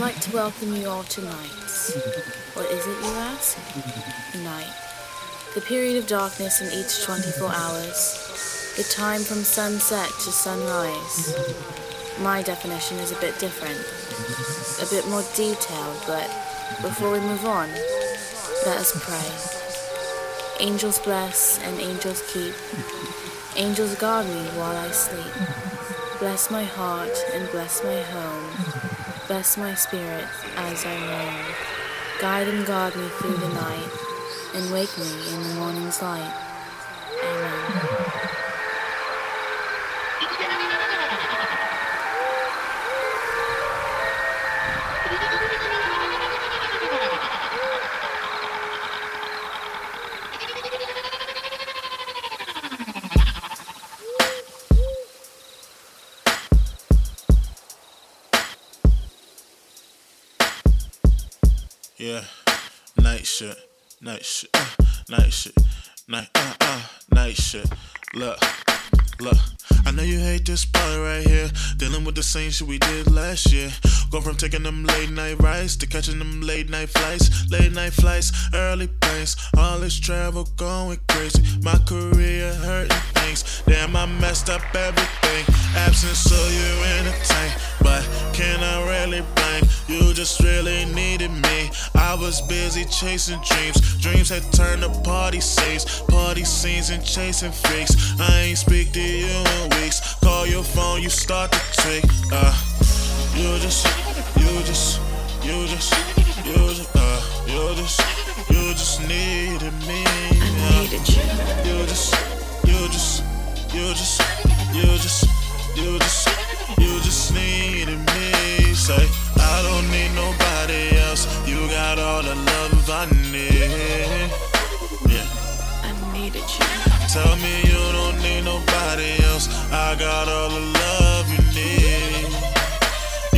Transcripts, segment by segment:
like to welcome you all to night. What is it, you ask? Night. The period of darkness in each 24 hours. The time from sunset to sunrise. My definition is a bit different, a bit more detailed, but before we move on, let us pray. Angels bless and angels keep. Angels guard me while I sleep. Bless my heart and bless my home. Bless my spirit as I roam. Guide and guard me through the night, and wake me in the morning's light. Amen. Yeah, night shit, night shit, uh, night shit, night, uh, uh, night shit. Look, look. I know you hate this part right here. Dealing with the same shit we did last year. Go from taking them late night rides to catching them late night flights. Late night flights, early planes. All this travel going crazy. My career hurting things. Damn, I messed up everything. Absence, so you entertain. But can I really blame? You just really needed me. I was busy chasing dreams. Dreams had turned to party scenes. Party scenes and chasing freaks. I ain't speak to you in weeks. Call your phone, you start to tweak. Uh, you just, you just, you just, you just, uh, you just, you just needed Say, I don't need nobody else. You got all the love I need. Yeah. I needed you. Tell me you don't need nobody else. I got all the love you need.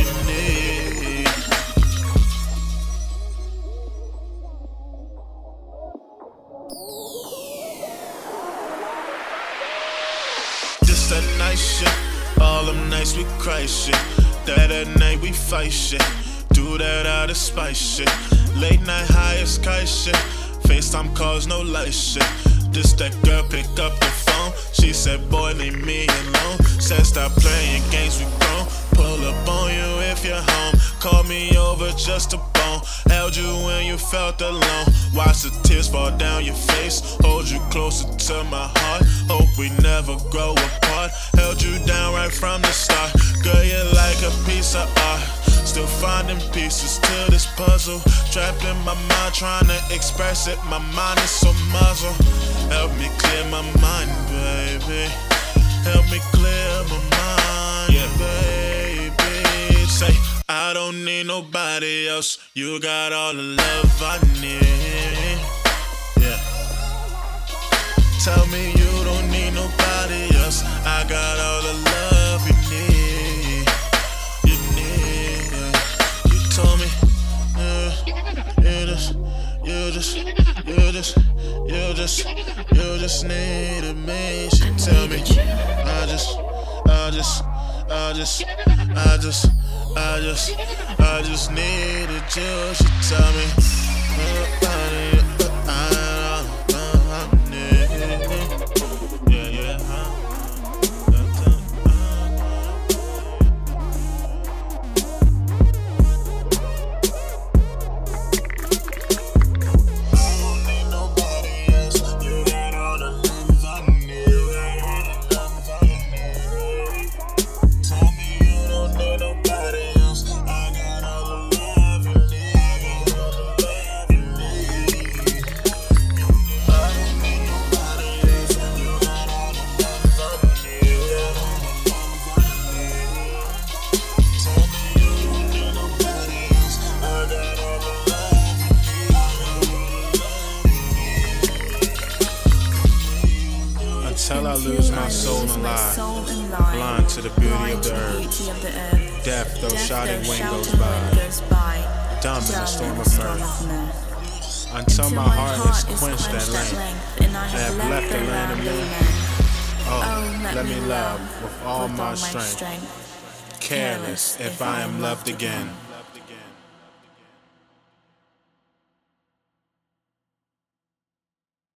You need. Just that nice shit. All them nights we cry shit. That at night we fight shit. Do that out of spite shit. Late night highest kite shit. FaceTime calls, no light shit. This that girl pick up the phone. She said, boy, leave me alone. Said stop playing games, we grown. Pull up on you if you're home. Call me over just a bone. Held you when you felt alone. Watch the tears fall down your face. Hold you closer to my heart. Hope we never grow apart. Held you down right from the start. Finding pieces to this puzzle. Trapped in my mind, trying to express it. My mind is so muzzled. Help me clear my mind, baby. Help me clear my mind, baby. Say, I don't need nobody else. You got all the love I need. Yeah. Tell me you don't need nobody else. I got all the love just, you just needed me. She tell me. I just, I just, I just, I just, I just, I just needed you. She tell me. uh, Until I lose my soul and lie. soul and lie. Blind to the beauty of the earth. beauty of the earth. Deaf though shouting wind goes by. Dumb in the storm of mirth. Until my heart is quenched at length. and I have left the land of man. Oh, Oh, let me love with all with my strength. Careless if I am loved again.